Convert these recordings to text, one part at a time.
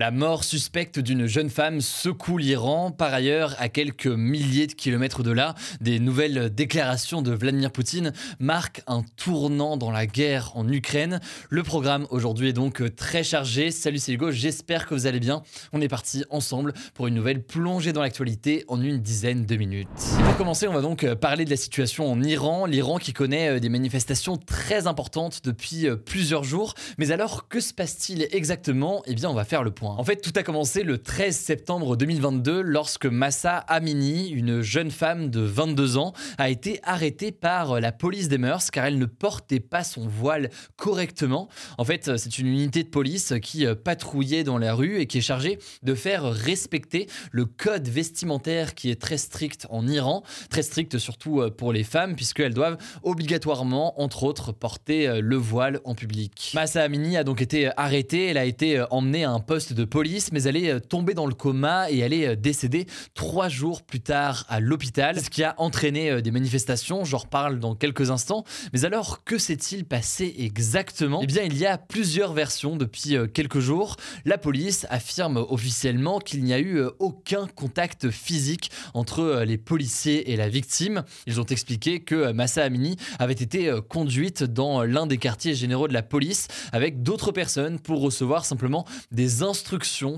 La mort suspecte d'une jeune femme secoue l'Iran. Par ailleurs, à quelques milliers de kilomètres de là, des nouvelles déclarations de Vladimir Poutine marquent un tournant dans la guerre en Ukraine. Le programme aujourd'hui est donc très chargé. Salut, c'est Hugo, j'espère que vous allez bien. On est parti ensemble pour une nouvelle plongée dans l'actualité en une dizaine de minutes. pour commencer, on va donc parler de la situation en Iran. L'Iran qui connaît des manifestations très importantes depuis plusieurs jours. Mais alors, que se passe-t-il exactement? Eh bien, on va faire le point. En fait, tout a commencé le 13 septembre 2022 lorsque Massa Amini, une jeune femme de 22 ans, a été arrêtée par la police des mœurs car elle ne portait pas son voile correctement. En fait, c'est une unité de police qui patrouillait dans la rue et qui est chargée de faire respecter le code vestimentaire qui est très strict en Iran, très strict surtout pour les femmes puisqu'elles doivent obligatoirement, entre autres, porter le voile en public. Massa Amini a donc été arrêtée, elle a été emmenée à un poste de police, mais elle est euh, tombée dans le coma et elle est euh, décédée trois jours plus tard à l'hôpital, ce qui a entraîné euh, des manifestations. J'en reparle dans quelques instants. Mais alors, que s'est-il passé exactement? Eh bien, il y a plusieurs versions depuis quelques jours. La police affirme officiellement qu'il n'y a eu aucun contact physique entre les policiers et la victime. Ils ont expliqué que Massa Amini avait été conduite dans l'un des quartiers généraux de la police avec d'autres personnes pour recevoir simplement des instructions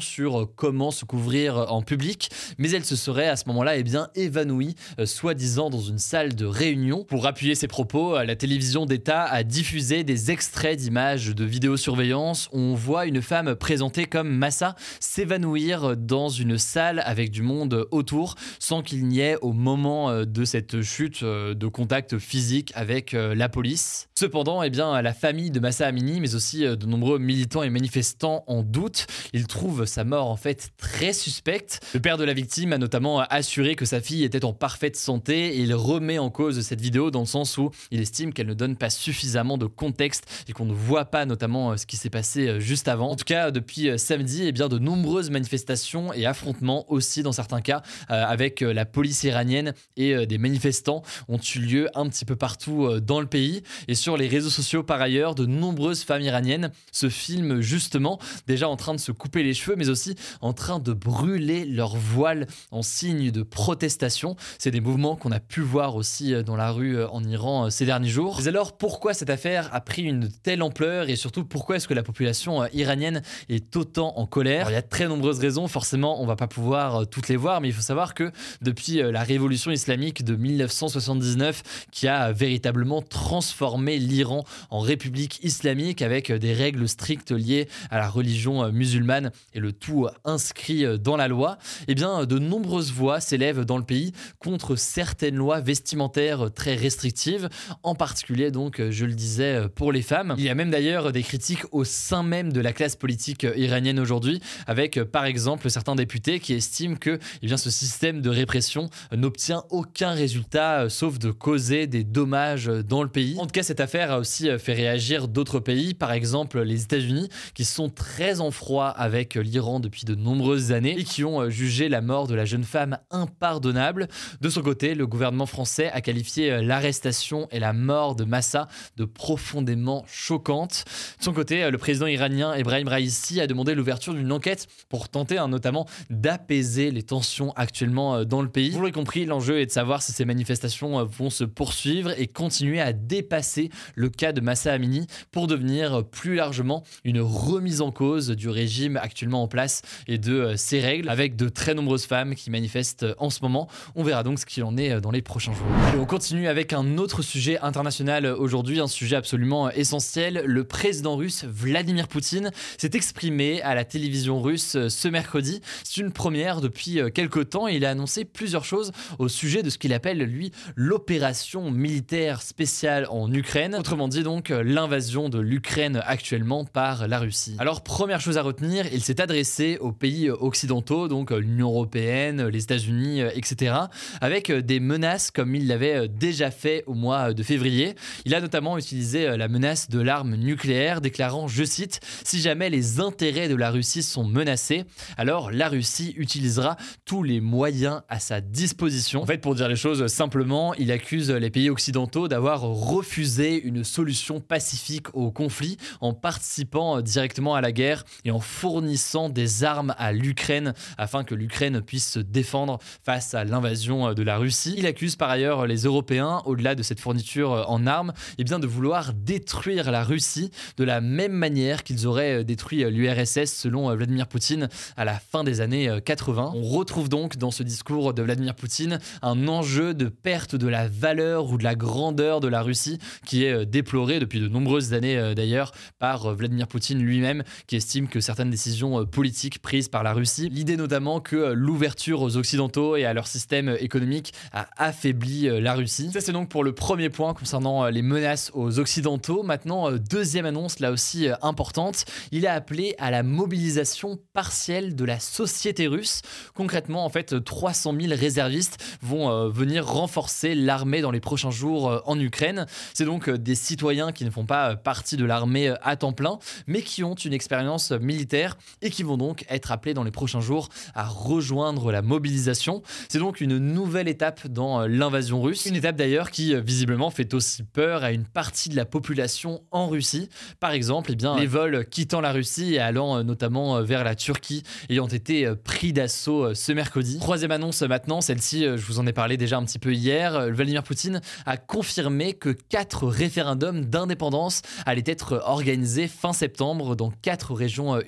sur euh, comment se couvrir euh, en public, mais elle se serait à ce moment-là eh bien évanouie, euh, soi-disant dans une salle de réunion. Pour appuyer ses propos, la télévision d'État a diffusé des extraits d'images de vidéosurveillance où on voit une femme présentée comme Massa s'évanouir dans une salle avec du monde autour sans qu'il n'y ait au moment de cette chute de contact physique avec la police. Cependant, eh bien, la famille de Massa Amini, mais aussi de nombreux militants et manifestants en doute. Il trouve sa mort en fait très suspecte. Le père de la victime a notamment assuré que sa fille était en parfaite santé et il remet en cause cette vidéo dans le sens où il estime qu'elle ne donne pas suffisamment de contexte et qu'on ne voit pas notamment euh, ce qui s'est passé euh, juste avant. En tout cas, depuis euh, samedi, eh bien, de nombreuses manifestations et affrontements aussi dans certains cas avec la police iranienne et des manifestants ont eu lieu un petit peu partout dans le pays. Et sur les réseaux sociaux par ailleurs, de nombreuses femmes iraniennes se filment justement déjà en train de se couper les cheveux, mais aussi en train de brûler leur voile en signe de protestation. C'est des mouvements qu'on a pu voir aussi euh, dans la rue euh, en Iran euh, ces derniers jours. Mais alors pourquoi cette affaire a pris une telle ampleur et surtout pourquoi est-ce que la population iranienne est autant en colère? Il y a très nombreuses raisons, forcément on va pas pouvoir toutes les voir, mais il faut savoir que depuis la révolution islamique de 1979 qui a véritablement transformé l'Iran en république islamique avec des règles strictes liées à la religion musulmane et le tout inscrit dans la loi, eh bien, de nombreuses voix s'élèvent dans le pays contre certaines lois vestimentaires très restrictives, en particulier donc, je le disais, pour les femmes. Il y a même d'ailleurs des critiques au sein même de la classe politique iranienne aujourd'hui, avec par exemple certains députés qui estiment que eh bien, ce système de répression n'obtient aucun résultat sauf de causer des dommages dans le pays. En tout cas, cette affaire a aussi fait réagir d'autres pays, par exemple les États-Unis, qui sont très en froid avec l'Iran depuis de nombreuses années et qui ont euh, jugé la mort de la jeune femme impardonnable. De son côté, le gouvernement français a qualifié euh, l'arrestation et la mort de Massa de profondément choquantes. De son côté, euh, le président iranien Ebrahim Raisi a demandé l'ouverture d'une enquête pour tenter hein, notamment d'apaiser les tensions actuellement dans le pays. Vous l'aurez compris, l'enjeu est de savoir si ces manifestations vont se poursuivre et continuer à dépasser le cas de Massa Amini pour devenir plus largement une remise en cause du régime actuellement en place et de ses règles, avec de très nombreuses femmes qui manifestent en ce moment. On verra donc ce qu'il en est dans les prochains jours. Et on continue avec un autre sujet international aujourd'hui, un sujet absolument essentiel. Le président russe Vladimir Poutine s'est exprimé à la télévision russe ce mercredi. C'est une première depuis quelques temps. Il a annoncé plusieurs choses au sujet de ce qu'il appelle, lui, l'opération militaire spéciale en Ukraine. Autrement dit, donc, l'invasion de l'Ukraine actuellement par la Russie. Alors, première chose à retenir, il s'est adressé aux pays occidentaux, donc l'Union européenne, les États-Unis, etc., avec des menaces comme il l'avait déjà fait au mois de février. Il a notamment utilisé la menace de l'arme nucléaire, déclarant, je cite, Si jamais les intérêts de la Russie sont menacés, alors la Russie utilisera tous les moyens à sa disposition. En fait, pour dire les choses simplement, il accuse les pays occidentaux d'avoir refusé une solution pacifique au conflit en participant directement à la guerre et en fournissant des armes à l'Ukraine afin que l'Ukraine puisse se défendre face à l'invasion de la Russie. Il accuse par ailleurs les Européens, au-delà de cette fourniture en armes, et eh bien de vouloir détruire la Russie de la même manière qu'ils auraient détruit l'URSS selon Vladimir Poutine à la fin des années 80. On retrouve donc dans ce discours de Vladimir Poutine un enjeu de perte de la valeur ou de la grandeur de la Russie qui est déploré depuis de nombreuses années d'ailleurs par Vladimir Poutine lui-même qui estime que certaines décisions politiques prises par la Russie, l'idée notamment que l'ouverture aux Occidentaux et à leur système économique a affaibli la Russie. Ça c'est donc pour le premier point concernant les menaces aux Occidentaux. Maintenant, deuxième annonce là aussi importante, il a appelé à la mobilisation partielle de la société russe. Concrètement, en fait, 300 000 réservistes vont euh, venir renforcer l'armée dans les prochains jours euh, en Ukraine. C'est donc euh, des citoyens qui ne font pas partie de l'armée à temps plein, mais qui ont une expérience militaire et qui vont donc être appelés dans les prochains jours à rejoindre la mobilisation. C'est donc une nouvelle étape dans l'invasion russe, une étape d'ailleurs qui visiblement fait aussi peur à une partie de la population en Russie. Par exemple, eh bien, les vols quittant la Russie et allant notamment vers la Turquie ayant été pris d'assaut ce mercredi. Troisième annonce maintenant, celle-ci, je vous en ai parlé déjà un petit peu hier. Vladimir Poutine a confirmé que quatre référendums d'indépendance allaient être organisés fin septembre dans quatre régions euh,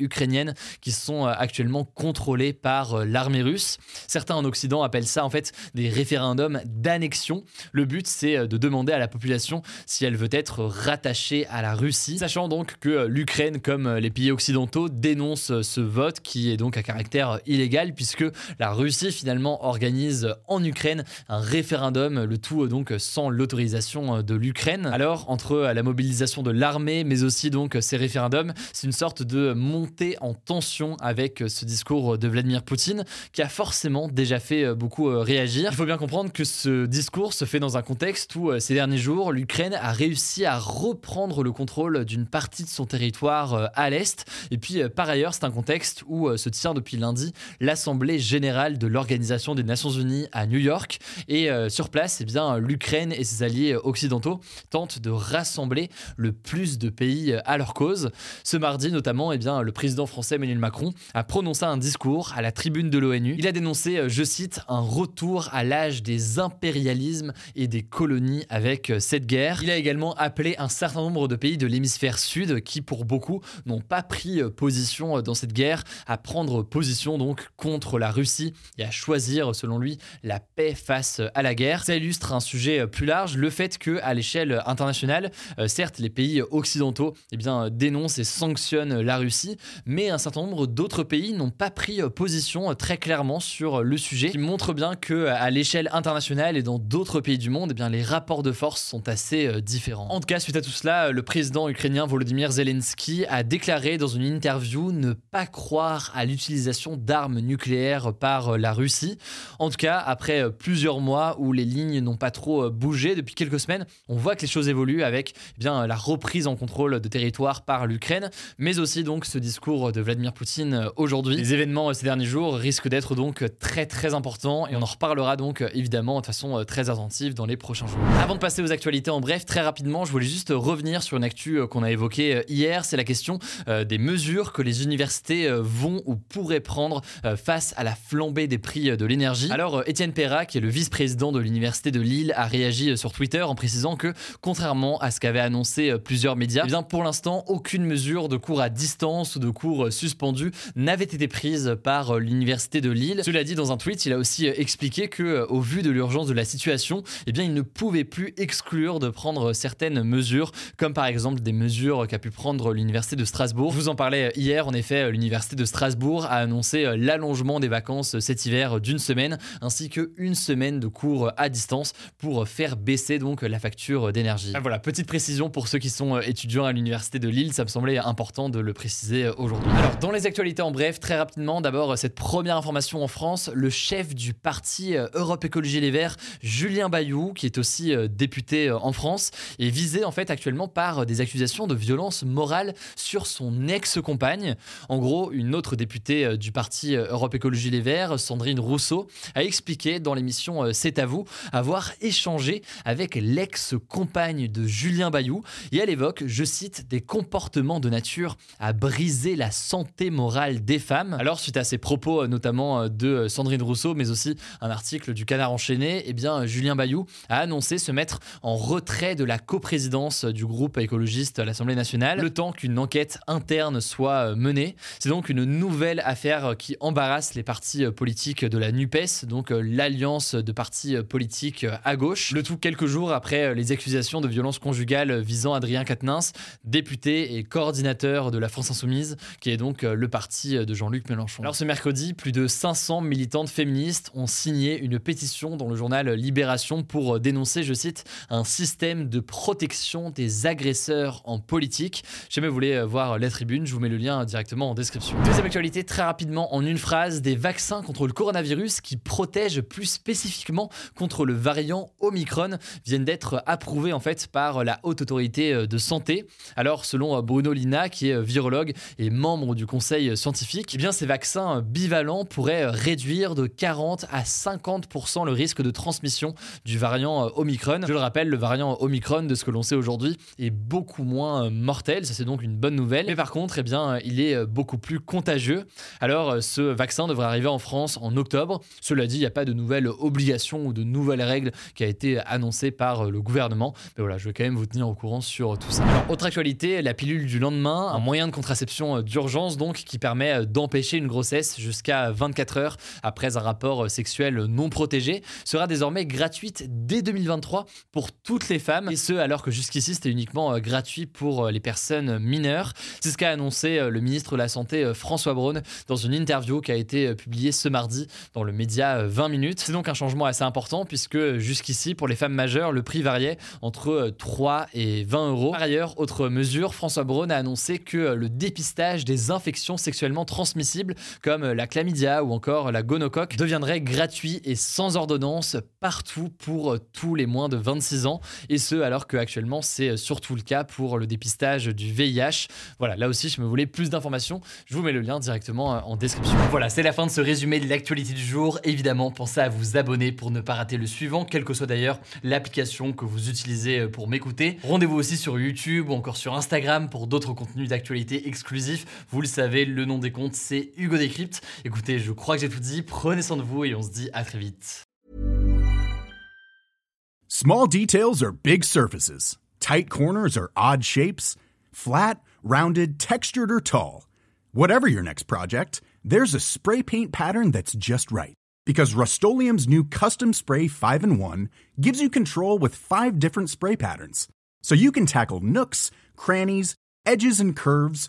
qui sont euh, actuellement contrôlées par euh, l'armée russe. Certains en Occident appellent ça en fait des référendums d'annexion. Le but, c'est de demander à la population si elle veut être rattachée à la Russie, sachant donc que l'Ukraine, comme les pays occidentaux, dénonce ce vote qui est donc à caractère illégal puisque la Russie finalement organise en Ukraine un référendum, le tout donc sans l'autorisation de l'Ukraine. Alors entre la mobilisation de l'armée mais aussi donc ces référendums, c'est une sorte de montée en tension avec ce discours de Vladimir Poutine qui a forcément déjà fait beaucoup réagir. Il faut bien comprendre que ce discours se fait dans un contexte où ces derniers jours l'Ukraine a réussi à reprendre le contrôle d'une partie de son territoire à l'est et puis par ailleurs c'est un contexte où se tient depuis lundi l'Assemblée générale de l'Organisation des Nations Unies à New York. Et euh, sur place, eh bien, l'Ukraine et ses alliés occidentaux tentent de rassembler le plus de pays à leur cause. Ce mardi, notamment, eh bien, le président français Emmanuel Macron a prononcé un discours à la tribune de l'ONU. Il a dénoncé, euh, je cite, un retour à l'âge des impérialismes et des colonies avec euh, cette guerre. Il a également appelé un certain nombre de pays de l'hémisphère sud qui, pour beaucoup, n'ont pas pris position dans cette guerre à prendre position donc contre la Russie et à choisir, selon lui, la paix face à la guerre. Ça illustre un sujet plus large, le fait que à l'échelle internationale, euh, certes, les pays occidentaux eh bien, dénoncent et sanctionnent la Russie, un certain nombre d'autres pays n'ont pas pris position très clairement sur le sujet, qui montre bien que à l'échelle internationale et dans d'autres pays du monde, eh bien, les rapports de force sont assez euh, différents. En tout cas, suite à tout cela, le président ukrainien Volodymyr Zelensky a déclaré dans une interview ne pas croire à l'utilisation d'armes nucléaires par la Russie. En tout cas, après euh, plusieurs mois où les lignes n'ont pas trop euh, bougé depuis quelques semaines, on voit que les choses évoluent avec eh bien la reprise en contrôle de territoire par l'Ukraine, mais aussi donc ce discours de Vladimir Poutine euh, aujourd'hui. Les événements ces derniers jours risquent d'être donc très très importants et on en reparlera donc évidemment de façon très attentive dans les prochains jours. Avant de passer aux actualités en bref, très rapidement, je voulais juste revenir sur une actu qu'on a évoquée hier, c'est la question des mesures que les universités vont ou pourraient prendre face à la flambée des prix de l'énergie. Alors, euh, Étienne Perra, qui est le vice-président de l'Université de Lille, a réagi euh, sur Twitter en précisant que, contrairement à ce qu'avaient annoncé euh, plusieurs médias, eh pour l'instant, aucune mesure de cours à distance ou de cours cours suspendus n'avaient été prises par l'université de Lille. Cela dit, dans un tweet, il a aussi expliqué que, au vu de l'urgence de la situation, eh bien, il ne pouvait plus exclure de prendre certaines mesures, comme par exemple des mesures qu'a pu prendre l'université de Strasbourg. Je vous en parlais hier, en effet, l'université de Strasbourg a annoncé l'allongement des vacances cet hiver d'une semaine, ainsi qu'une semaine de cours à distance pour faire baisser donc la facture d'énergie. Ah, voilà, petite précision pour ceux qui sont étudiants à l'université de Lille, ça me semblait important de le préciser aujourd'hui. Alors, dans les actualités en bref, très rapidement, d'abord cette première information en France, le chef du parti Europe Écologie Les Verts, Julien Bayou, qui est aussi député en France, est visé en fait actuellement par des accusations de violence morale sur son ex-compagne. En gros, une autre députée du parti Europe Écologie Les Verts, Sandrine Rousseau, a expliqué dans l'émission C'est à vous avoir échangé avec l'ex-compagne de Julien Bayou et elle évoque, je cite, des comportements de nature à briser la santé morale des femmes. Alors, suite à ces propos, notamment de Sandrine Rousseau, mais aussi un article du Canard enchaîné, eh bien, Julien Bayou a annoncé se mettre en retrait de la coprésidence du groupe écologiste à l'Assemblée nationale, le temps qu'une enquête interne soit menée. C'est donc une nouvelle affaire qui embarrasse les partis politiques de la NUPES, donc l'alliance de partis politiques à gauche. Le tout quelques jours après les accusations de violence conjugale visant Adrien Quatennens, député et coordinateur de la France Insoumise, qui est donc le parti de Jean-Luc Mélenchon. Alors ce mercredi, plus de 500 militantes féministes ont signé une pétition dans le journal Libération pour dénoncer, je cite, un système de protection des agresseurs en politique. Si jamais vous voulez voir la tribune, je vous mets le lien directement en description. Deuxième actualité, très rapidement, en une phrase, des vaccins contre le coronavirus qui protègent plus spécifiquement contre le variant Omicron viennent d'être approuvés en fait par la haute autorité de santé. Alors, selon Bruno Lina, qui est virologue et membre du conseil scientifique, eh bien ces vaccins bivalents pourraient réduire de 40 à 50% le risque de transmission du variant Omicron. Je le rappelle, le variant Omicron, de ce que l'on sait aujourd'hui, est beaucoup moins mortel. Ça, c'est donc une bonne nouvelle. Mais par contre, eh bien, il est beaucoup plus contagieux. Alors, ce vaccin devrait arriver en France en octobre. Cela dit, il n'y a pas de nouvelles obligations ou de nouvelles règles qui a été annoncée par le gouvernement. Mais voilà, je vais quand même vous tenir au courant sur tout ça. Autre actualité, la pilule du lendemain, un moyen de contraception d'urgence donc qui permet d'empêcher une grossesse jusqu'à 24 heures après un rapport sexuel non protégé, sera désormais gratuite dès 2023 pour toutes les femmes, et ce alors que jusqu'ici c'était uniquement gratuit pour les personnes mineures. C'est ce qu'a annoncé le ministre de la Santé François Braun dans une interview qui a été publiée ce mardi dans le média 20 minutes. C'est donc un changement assez important puisque jusqu'ici pour les femmes majeures le prix variait entre 3 et 20 euros. Par ailleurs, autre mesure, François Braun a annoncé que le dépistage des infections sexuellement transmissibles comme la chlamydia ou encore la gonocoque deviendrait gratuit et sans ordonnance partout pour tous les moins de 26 ans et ce alors que actuellement c'est surtout le cas pour le dépistage du VIH. Voilà, là aussi je me voulais plus d'informations, je vous mets le lien directement en description. Voilà, c'est la fin de ce résumé de l'actualité du jour. Évidemment, pensez à vous abonner pour ne pas rater le suivant, quelle que soit d'ailleurs l'application que vous utilisez pour m'écouter. Rendez-vous aussi sur YouTube ou encore sur Instagram pour d'autres contenus d'actualité exclusifs. Vous le savez, le nom des comptes c'est Hugo Décrypte. Écoutez, je crois que j'ai tout dit. Prenez soin de vous et on se dit à très vite. Small details are big surfaces. Tight corners are odd shapes. Flat, rounded, textured or tall. Whatever your next project, there's a spray paint pattern that's just right. Because Rust new Custom Spray 5 in 1 gives you control with five different spray patterns. So you can tackle nooks, crannies, edges, and curves